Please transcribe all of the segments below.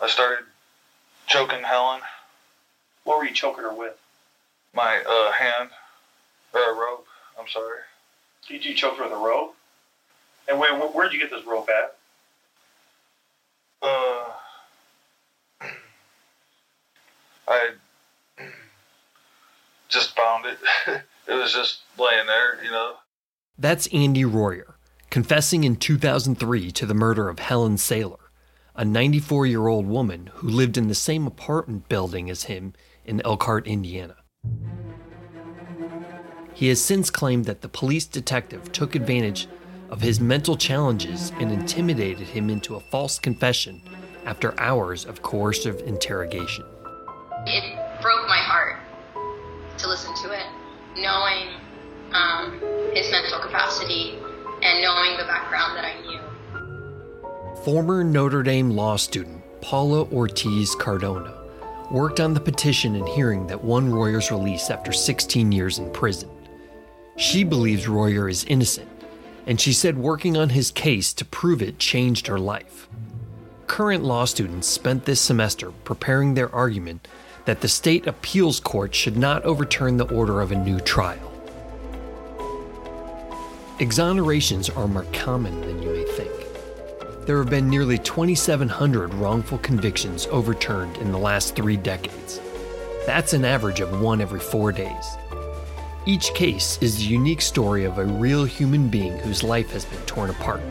I started choking Helen. What were you choking her with? My uh, hand, or a rope. I'm sorry. Did you choke her with a rope? And where, where'd you get this rope at? Uh, I just found it. it was just laying there, you know. That's Andy Royer, confessing in 2003 to the murder of Helen Saylor, a 94 year old woman who lived in the same apartment building as him in Elkhart, Indiana. He has since claimed that the police detective took advantage of his mental challenges and intimidated him into a false confession after hours of coercive interrogation. It broke my heart to listen to it, knowing um, his mental capacity and knowing the background that I knew. Former Notre Dame law student Paula Ortiz Cardona worked on the petition and hearing that won Royer's release after 16 years in prison. She believes Royer is innocent, and she said working on his case to prove it changed her life. Current law students spent this semester preparing their argument that the state appeals court should not overturn the order of a new trial. Exonerations are more common than you may think. There have been nearly 2,700 wrongful convictions overturned in the last three decades. That's an average of one every four days. Each case is the unique story of a real human being whose life has been torn apart.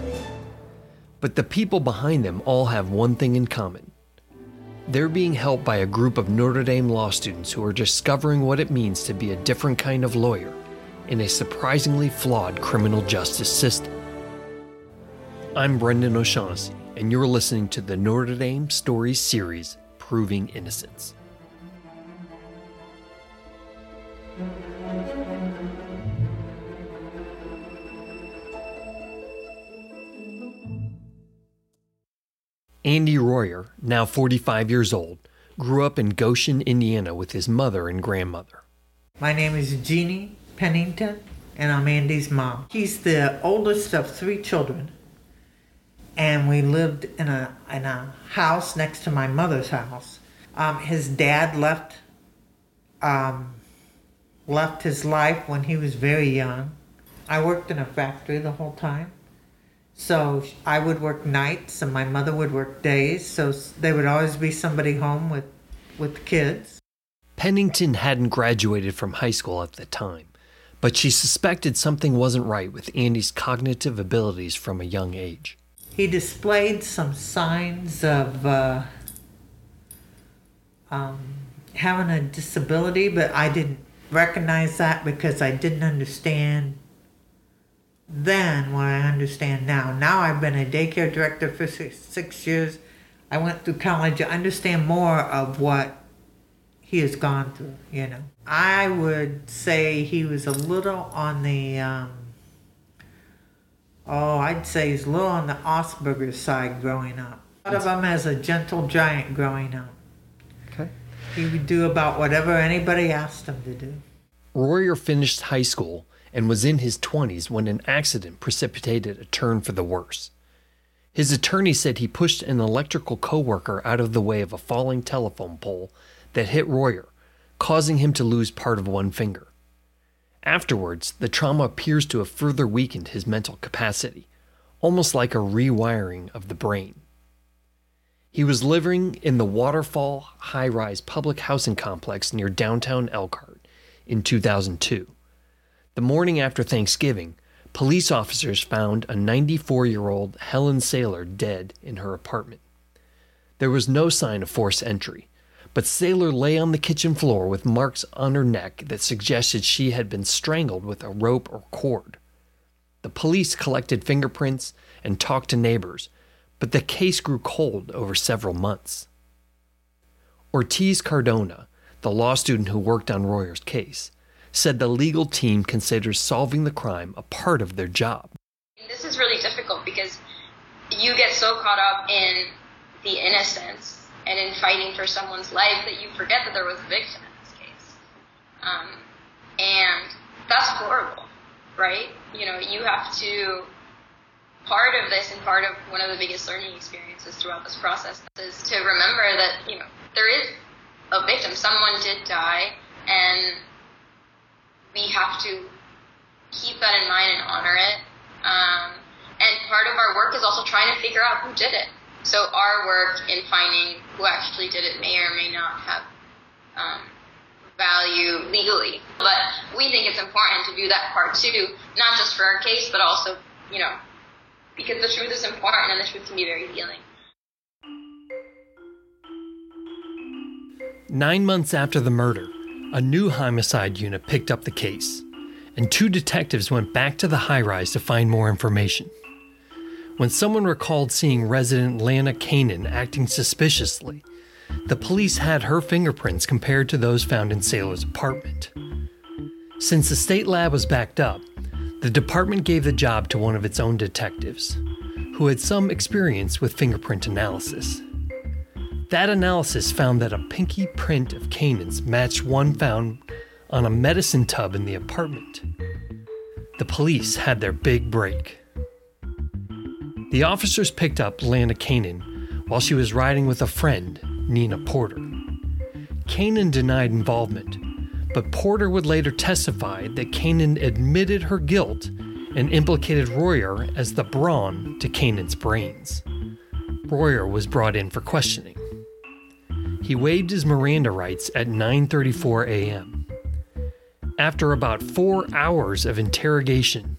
But the people behind them all have one thing in common. They're being helped by a group of Notre Dame law students who are discovering what it means to be a different kind of lawyer in a surprisingly flawed criminal justice system. I'm Brendan O'Shaughnessy, and you're listening to the Notre Dame Stories series, Proving Innocence. Andy Royer, now 45 years old, grew up in Goshen, Indiana with his mother and grandmother. My name is Jeannie Pennington, and I'm Andy's mom. He's the oldest of three children, and we lived in a in a house next to my mother's house. Um, his dad left um, left his life when he was very young. I worked in a factory the whole time. So I would work nights and my mother would work days. So there would always be somebody home with, with the kids. Pennington hadn't graduated from high school at the time, but she suspected something wasn't right with Andy's cognitive abilities from a young age. He displayed some signs of uh, um, having a disability, but I didn't recognize that because I didn't understand then what I understand now. Now I've been a daycare director for six, six years. I went through college. I understand more of what he has gone through, you know. I would say he was a little on the, um, oh, I'd say he's a little on the Asperger side growing up. Thought of him as a gentle giant growing up. Okay. He would do about whatever anybody asked him to do. Royer finished high school and was in his 20s when an accident precipitated a turn for the worse. His attorney said he pushed an electrical coworker out of the way of a falling telephone pole that hit Royer, causing him to lose part of one finger. Afterwards, the trauma appears to have further weakened his mental capacity, almost like a rewiring of the brain. He was living in the Waterfall high rise public housing complex near downtown Elkhart in 2002. The morning after Thanksgiving, police officers found a 94 year old Helen Saylor dead in her apartment. There was no sign of forced entry, but Saylor lay on the kitchen floor with marks on her neck that suggested she had been strangled with a rope or cord. The police collected fingerprints and talked to neighbors, but the case grew cold over several months. Ortiz Cardona, the law student who worked on Royer's case, said the legal team considers solving the crime a part of their job. This is really difficult because you get so caught up in the innocence and in fighting for someone's life that you forget that there was a victim in this case. Um, and that's horrible, right? You know, you have to part of this and part of one of the biggest learning experiences throughout this process is to remember that, you know, there is a victim. Someone did die, and we have to keep that in mind and honor it. Um, and part of our work is also trying to figure out who did it. So our work in finding who actually did it may or may not have um, value legally. But we think it's important to do that part too, not just for our case, but also, you know, because the truth is important and the truth can be very healing. Nine months after the murder, a new homicide unit picked up the case, and two detectives went back to the high rise to find more information. When someone recalled seeing resident Lana Canen acting suspiciously, the police had her fingerprints compared to those found in Saylor's apartment. Since the state lab was backed up, the department gave the job to one of its own detectives, who had some experience with fingerprint analysis. That analysis found that a pinky print of Canen's matched one found on a medicine tub in the apartment. The police had their big break. The officers picked up Lana Canen while she was riding with a friend Nina Porter. Canen denied involvement, but Porter would later testify that Canen admitted her guilt and implicated Royer as the brawn to Canen's brains. Royer was brought in for questioning. He waived his Miranda rights at 9:34 a.m. After about 4 hours of interrogation,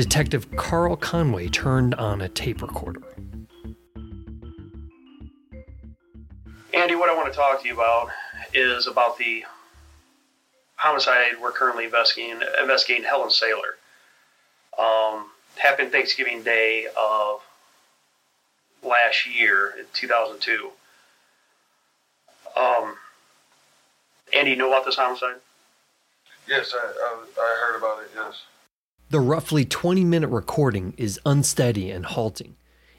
Detective Carl Conway turned on a tape recorder. Andy, what I want to talk to you about is about the homicide we're currently investigating, investigating Helen Saylor. Um, happened Thanksgiving Day of last year, in 2002. Um, Andy, you know about this homicide? Yes, I, I, I heard about it, yes. The roughly 20 minute recording is unsteady and halting,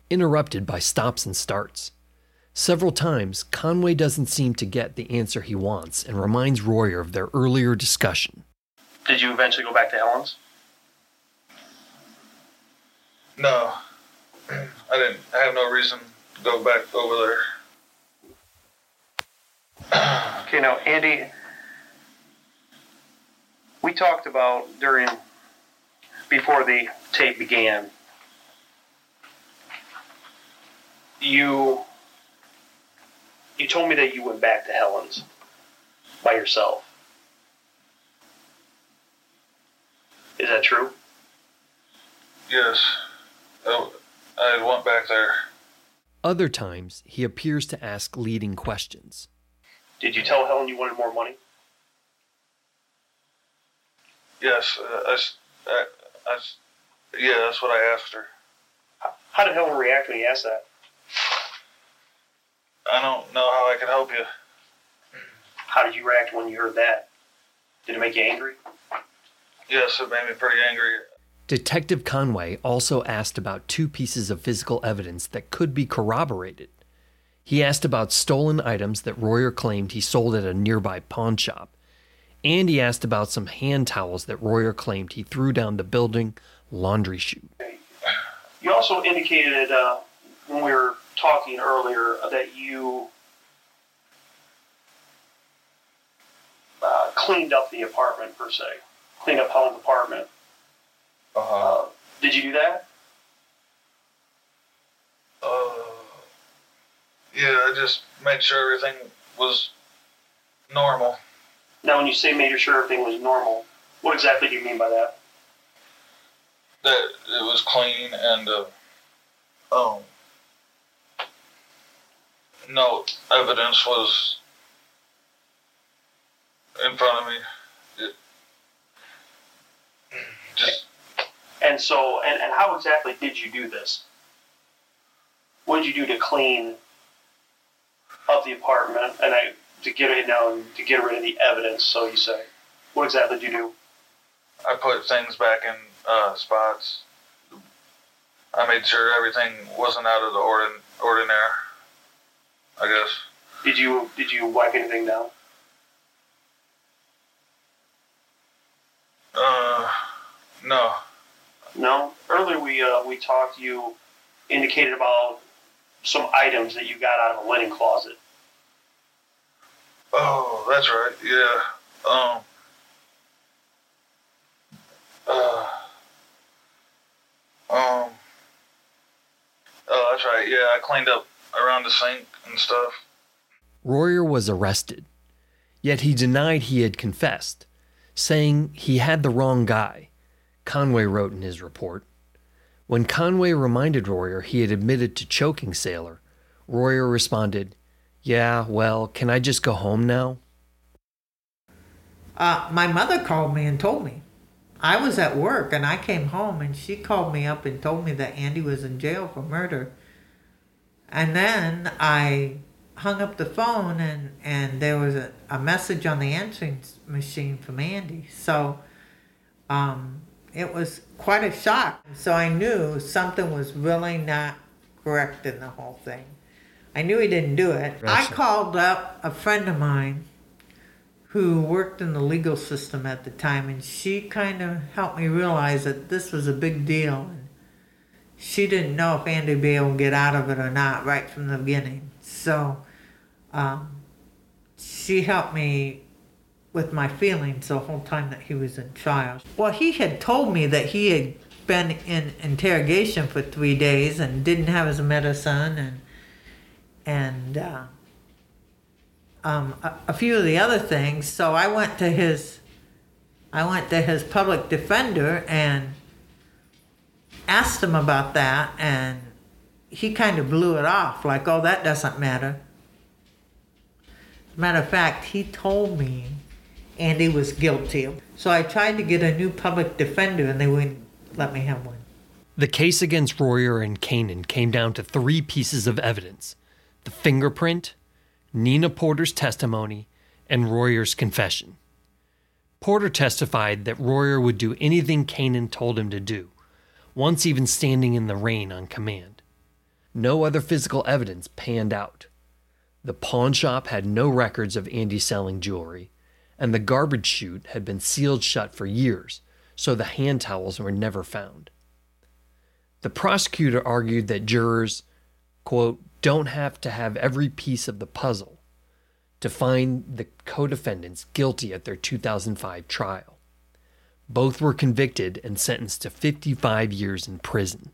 interrupted by stops and starts. Several times, Conway doesn't seem to get the answer he wants and reminds Royer of their earlier discussion. Did you eventually go back to Helen's? No, I didn't. I have no reason to go back over there. Okay, now, Andy, we talked about during, before the tape began, you, you told me that you went back to Helen's by yourself. Is that true? Yes, I, I went back there. Other times, he appears to ask leading questions. Did you tell Helen you wanted more money? Yes, uh, I, s- I- I s- yeah, that's what I asked her. How- How did Helen react when you asked that? I don't know how I can help you. How did you react when you heard that? Did it make you angry? Yes, it made me pretty angry. Detective Conway also asked about two pieces of physical evidence that could be corroborated. He asked about stolen items that Royer claimed he sold at a nearby pawn shop, and he asked about some hand towels that Royer claimed he threw down the building laundry chute. You also indicated uh, when we were talking earlier that you uh, cleaned up the apartment per se, cleaned up Helen's apartment. Uh-huh. Uh, did you do that? Uh, yeah, I just made sure everything was normal. Now, when you say made sure everything was normal, what exactly do you mean by that? That it was clean and uh, um, no evidence was in front of me. It, just And so, and, and how exactly did you do this? What did you do to clean up the apartment and I, to get it down, to get rid of the evidence, so you say? What exactly did you do? I put things back in uh, spots. I made sure everything wasn't out of the ordin- ordinary. I guess. Did you did you wipe anything down? Uh, no. No. Earlier we uh, we talked. You indicated about some items that you got out of a linen closet. Oh, that's right. Yeah. Um. Uh. Um. Oh, that's right. Yeah, I cleaned up around the sink and stuff. Royer was arrested, yet he denied he had confessed, saying he had the wrong guy, Conway wrote in his report. When Conway reminded Royer he had admitted to choking Saylor, Royer responded, Yeah, well, can I just go home now? Uh, my mother called me and told me. I was at work and I came home and she called me up and told me that Andy was in jail for murder. And then I hung up the phone and, and there was a, a message on the answering machine from Andy. So um, it was quite a shock. So I knew something was really not correct in the whole thing. I knew he didn't do it. I called up a friend of mine who worked in the legal system at the time, and she kind of helped me realize that this was a big deal. And she didn't know if Andy would be able to get out of it or not right from the beginning. So um, she helped me with my feelings the whole time that he was in trial. Well, he had told me that he had been in interrogation for three days and didn't have his medicine and and uh, um, a, a few of the other things. So I went to his I went to his public defender and asked him about that, and he kind of blew it off like, "Oh, that doesn't matter." Matter of fact, he told me Andy was guilty. So I tried to get a new public defender, and they wouldn't let me have one. The case against Royer and Canen came down to three pieces of evidence the fingerprint, Nina Porter's testimony, and Royer's confession. Porter testified that Royer would do anything Canen told him to do, once even standing in the rain on command. No other physical evidence panned out. The pawn shop had no records of Andy selling jewelry, and the garbage chute had been sealed shut for years, so the hand towels were never found. The prosecutor argued that jurors, quote, don't have to have every piece of the puzzle to find the co defendants guilty at their 2005 trial. Both were convicted and sentenced to 55 years in prison.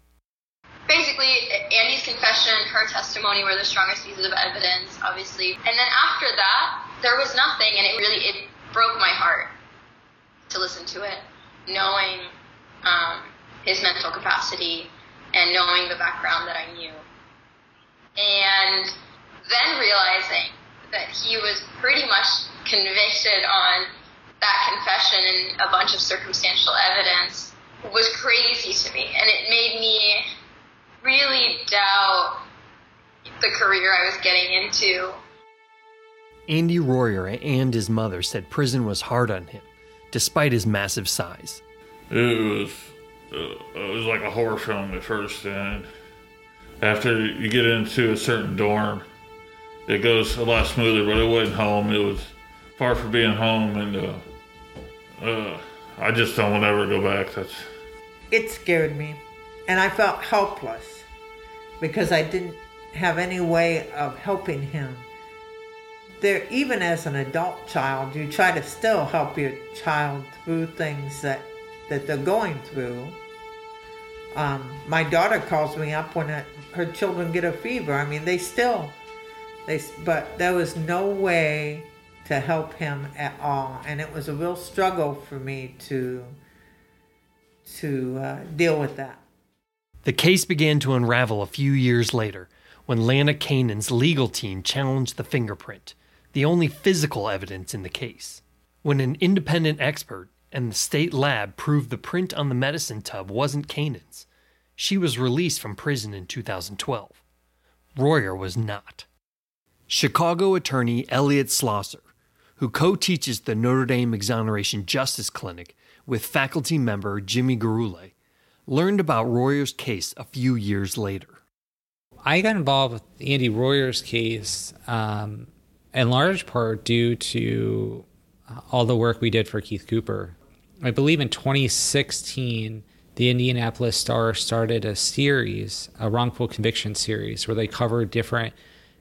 Basically, Andy's confession, her testimony were the strongest pieces of evidence, obviously. And then after that, there was nothing, and it really it broke my heart to listen to it, knowing um, his mental capacity and knowing the background that I knew. And then realizing that he was pretty much convicted on that confession and a bunch of circumstantial evidence was crazy to me. And it made me really doubt the career I was getting into. Andy Royer and his mother said prison was hard on him, despite his massive size. It was uh, it was like a horror film at first, and after you get into a certain dorm, it goes a lot smoother. But it wasn't home; it was far from being home, and uh, uh, I just don't want to ever go back. That's It scared me, and I felt helpless because I didn't have any way of helping him. There, even as an adult child, you try to still help your child through things that that they're going through. Um, my daughter calls me up when her children get a fever. I mean, they still, they, but there was no way to help him at all, and it was a real struggle for me to to uh, deal with that. The case began to unravel a few years later when Lana Canen's legal team challenged the fingerprint, the only physical evidence in the case. When an independent expert and the state lab proved the print on the medicine tub wasn't Canen's, she was released from prison in 2012. Royer was not. Chicago attorney Elliot Slosser, who co teaches the Notre Dame Exoneration Justice Clinic with faculty member Jimmy Gurule, learned about Royer's case a few years later. I got involved with Andy Royer's case um, in large part due to all the work we did for Keith Cooper. I believe in 2016, the Indianapolis Star started a series, a wrongful conviction series, where they covered different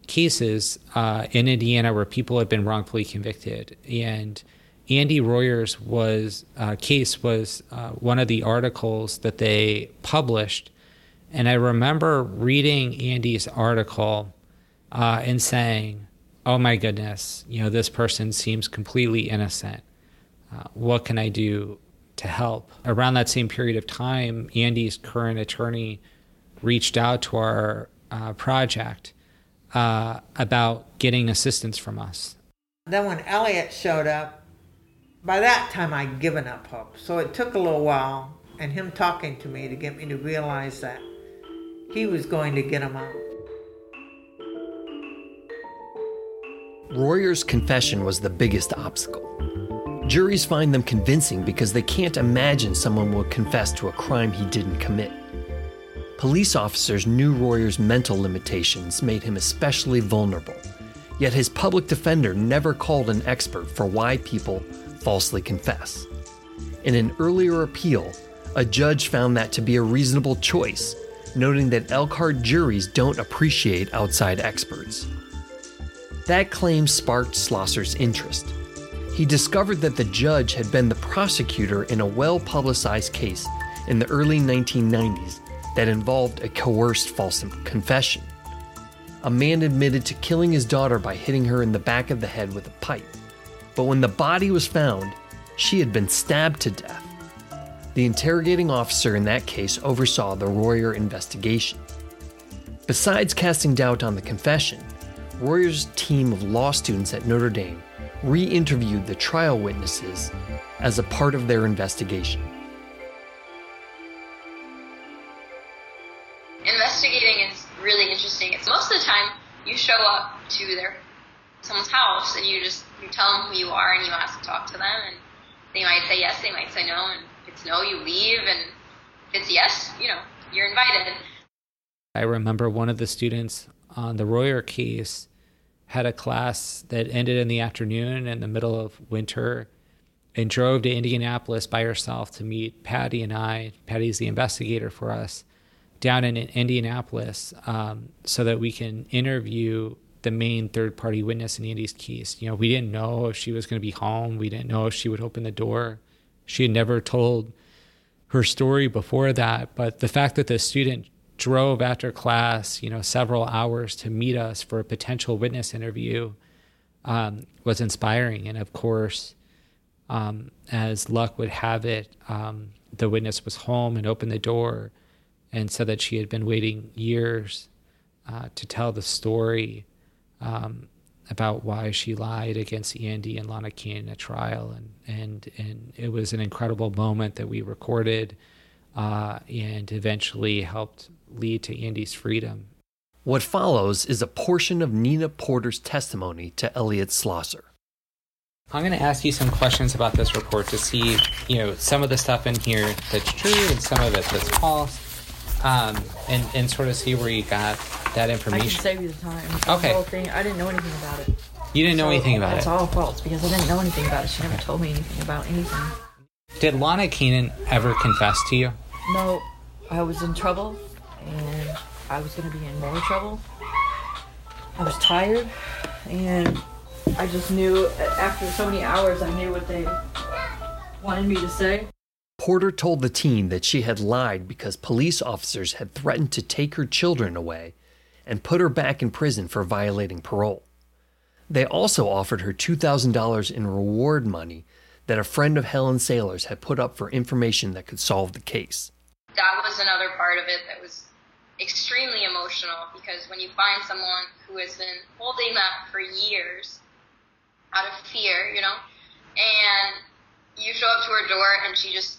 cases uh, in Indiana where people had been wrongfully convicted. And Andy Royer's was uh, case was uh, one of the articles that they published, and I remember reading Andy's article uh, and saying, "Oh my goodness, you know this person seems completely innocent. Uh, what can I do to help?" Around that same period of time, Andy's current attorney reached out to our uh, project uh, about getting assistance from us. Then when Elliot showed up, by that time I'd given up hope. So it took a little while and him talking to me to get me to realize that he was going to get him out. Royer's confession was the biggest obstacle. Juries find them convincing because they can't imagine someone would confess to a crime he didn't commit. Police officers knew Royer's mental limitations made him especially vulnerable, yet his public defender never called an expert for why people falsely confess. In an earlier appeal, a judge found that to be a reasonable choice, noting that Elkhart juries don't appreciate outside experts. That claim sparked Slosser's interest. He discovered that the judge had been the prosecutor in a well publicized case in the early 1990s that involved a coerced false confession. A man admitted to killing his daughter by hitting her in the back of the head with a pipe. But when the body was found, she had been stabbed to death. The interrogating officer in that case oversaw the Royer investigation. Besides casting doubt on the confession, Royer's team of law students at Notre Dame re interviewed the trial witnesses as a part of their investigation. Investigating is really interesting. It's most of the time you show up to their someone's house and you just you tell them who you are and you ask to talk to them and they might say yes, they might say no, and if it's no, you leave, and if it's yes, you know, you're invited. I remember one of the students on the Royer case had a class that ended in the afternoon in the middle of winter and drove to Indianapolis by herself to meet Patty and I. Patty's the investigator for us down in Indianapolis um, so that we can interview the main third party witness in Andy's case. You know, we didn't know if she was going to be home. We didn't know if she would open the door. She had never told her story before that. But the fact that the student drove after class, you know, several hours to meet us for a potential witness interview um, was inspiring. And of course, um, as luck would have it, um, the witness was home and opened the door and said that she had been waiting years uh, to tell the story um, about why she lied against Andy and Lana King in a trial, and and and it was an incredible moment that we recorded, uh, and eventually helped lead to Andy's freedom. What follows is a portion of Nina Porter's testimony to Elliot Slosser. I'm going to ask you some questions about this report to see, you know, some of the stuff in here that's true and some of it that's false um, and and sort of see where you got that information. I can save you the time. Okay. The whole thing, I didn't know anything about it. You didn't know So anything about it. It's all false because I didn't know anything about it. She never told me anything about anything. Did Lana Canen ever confess to you? No, I was in trouble, and I was going to be in more trouble. I was tired, and I just knew after so many hours, I knew what they wanted me to say. Porter told the teen that she had lied because police officers had threatened to take her children away and put her back in prison for violating parole. They also offered her $2,000 in reward money that a friend of Helen Saylor's had put up for information that could solve the case. That was another part of it that was extremely emotional because when you find someone who has been holding that for years out of fear, you know, and you show up to her door and she just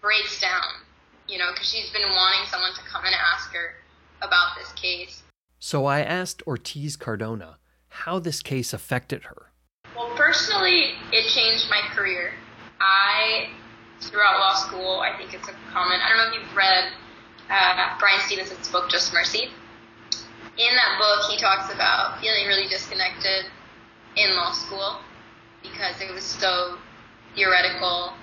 breaks down, you know, because she's been wanting someone to come and ask her about this case. So I asked Ortiz Cardona how this case affected her. Well, personally, it changed my career. I, throughout law school, I think it's a common, I don't know if you've read uh, Bryan Stevenson's book, Just Mercy. In that book, he talks about feeling really disconnected in law school because it was so theoretical,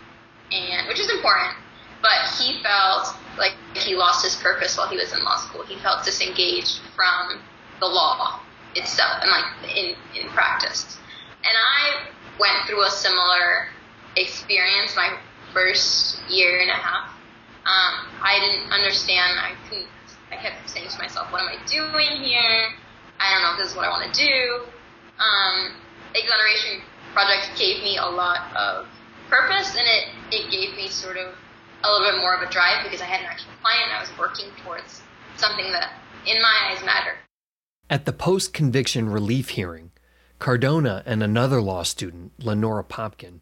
and which is important. but he felt like he lost his purpose while he was in law school. He felt disengaged from the law itself and like in, in practice. And I went through a similar experience my first year and a half. Um, I didn't understand. I couldn't. I kept saying to myself, "What am I doing here? I don't know if this is what I want to do." Um, Exoneration Project gave me a lot of purpose, and it it gave me sort of a little bit more of a drive because I had an actual client. I was working towards something that, in my eyes, mattered. At the post conviction relief hearing, Cardona and another law student, Lenora Popkin,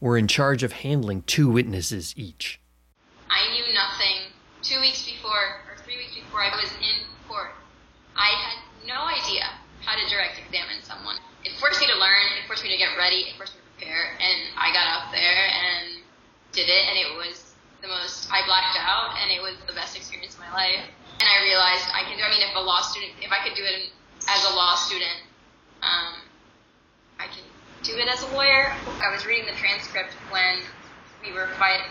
were in charge of handling two witnesses each. I knew nothing two weeks before, or three weeks before I was in court. I had no idea how to direct examine someone. It forced me to learn, it forced me to get ready, it forced me to prepare, and I got out there and did it, and it was the most, I blacked out, and it was the best experience of my life. And I realized I can do, I mean, if a law student, if I could do it as a law student, um, I can do it as a lawyer. I was reading the transcript when we were fight,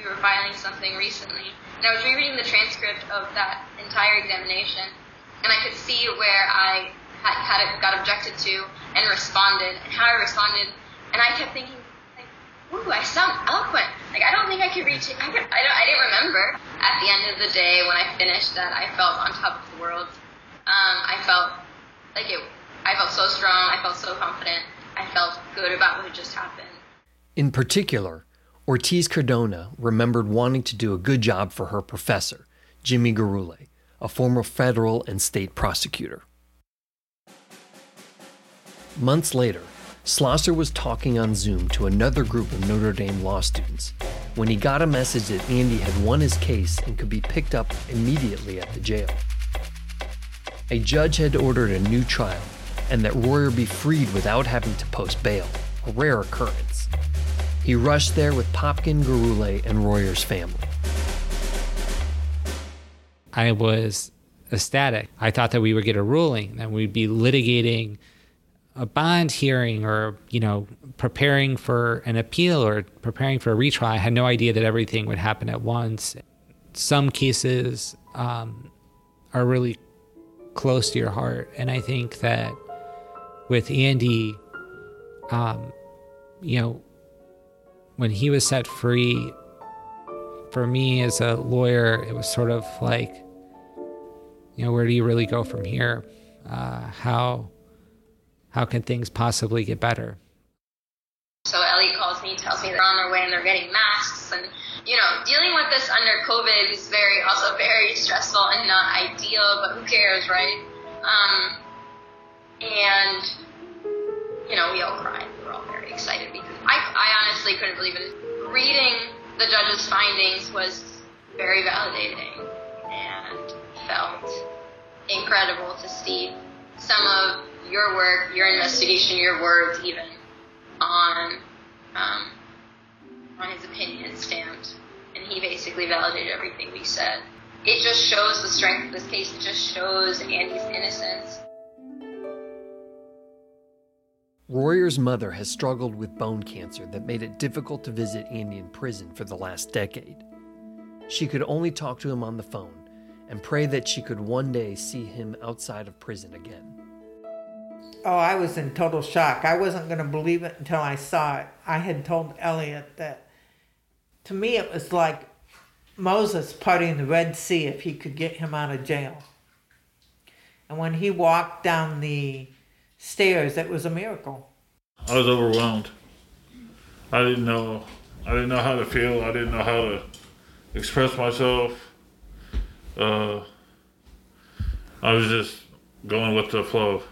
we were filing something recently, and I was rereading the transcript of that entire examination, and I could see where I had, had got objected to and responded, and how I responded, and I kept thinking, like, ooh, I sound eloquent. Like I don't think I could reach. it. I, could, I don't. I didn't remember. At the end of the day, when I finished that, I felt on top of the world. Um, I felt like it. I felt so strong. I felt so confident. I felt good about what had just happened. In particular, Ortiz Cardona remembered wanting to do a good job for her professor, Jimmy Gurule, a former federal and state prosecutor. Months later, Slosser was talking on Zoom to another group of Notre Dame law students when he got a message that Andy had won his case and could be picked up immediately at the jail. A judge had ordered a new trial and that Royer be freed without having to post bail, a rare occurrence. He rushed there with Popkin, Gurule, and Royer's family. I was ecstatic. I thought that we would get a ruling, that we'd be litigating a bond hearing or, you know, preparing for an appeal or preparing for a retrial. I had no idea that everything would happen at once. Some cases um, are really close to your heart. And I think that with Andy, um, you know, when he was set free, for me as a lawyer, it was sort of like, you know, where do you really go from here? Uh, how how can things possibly get better? So Ellie calls me, tells me they're on their way and they're getting masks, and you know, dealing with this under COVID is very also very stressful and not ideal, but who cares, right? Um, and you know, we all cried. We were all very excited because I, I honestly couldn't believe it. Reading the judge's findings was very validating and felt incredible to see some of your work, your investigation, your words, even on um, on his opinion stamped, and he basically validated everything we said. It just shows the strength of this case. It just shows Andy's innocence. Royer's mother has struggled with bone cancer that made it difficult to visit Andy in prison for the last decade. She could only talk to him on the phone and pray that she could one day see him outside of prison again. Oh, I was in total shock. I wasn't going to believe it until I saw it. I had told Elliot that to me it was like Moses parting the Red Sea if he could get him out of jail. And when he walked down the stairs, it was a miracle. I was overwhelmed. I didn't know. I didn't know how to feel. I didn't know how to express myself. Uh, I was just going with the flow.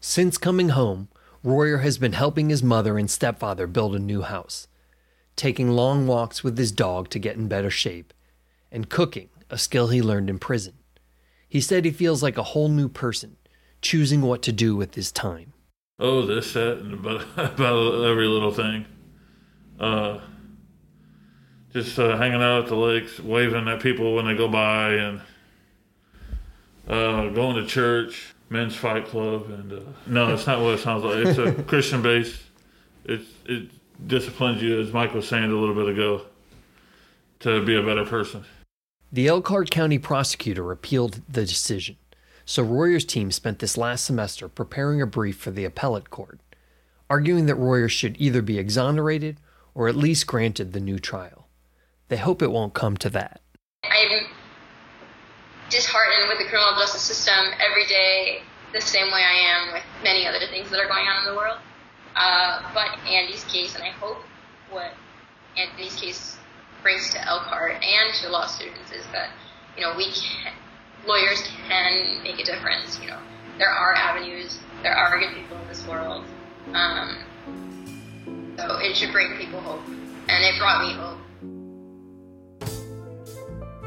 Since coming home, Royer has been helping his mother and stepfather build a new house, taking long walks with his dog to get in better shape, and cooking, a skill he learned in prison. He said he feels like a whole new person, choosing what to do with his time. Oh, this, that, and about, about every little thing. Uh, just uh, hanging out at the lakes, waving at people when they go by, and uh, going to church, men's fight club, and uh, no, it's not what it sounds like. It's a Christian base. It it disciplines you, as Mike was saying a little bit ago. to be a better person. The Elkhart County prosecutor appealed the decision, so Royer's team spent this last semester preparing a brief for the appellate court, arguing that Royer should either be exonerated or at least granted the new trial. They hope it won't come to that. I'm disheartened with the criminal justice system every day, the same way I am with many other things that are going on in the world. Uh, but Andy's case, and I hope what Andy's case brings to Elkhart and to law students is that you know we can, lawyers can make a difference. You know there are avenues, there are good people in this world. Um, so it should bring people hope, and it brought me hope.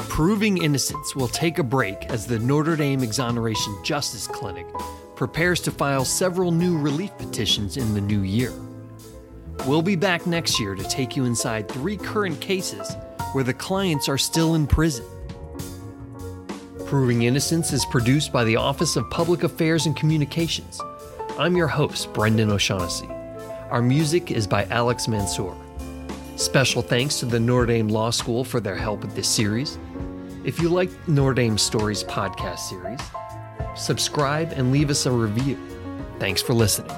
Proving Innocence will take a break as the Notre Dame Exoneration Justice Clinic prepares to file several new relief petitions in the new year. We'll be back next year to take you inside three current cases where the clients are still in prison. Proving Innocence is produced by the Office of Public Affairs and Communications. I'm your host, Brendan O'Shaughnessy. Our music is by Alex Mansour. Special thanks to the Notre Dame Law School for their help with this series. If you like Notre Dame Stories podcast series, subscribe and leave us a review. Thanks for listening.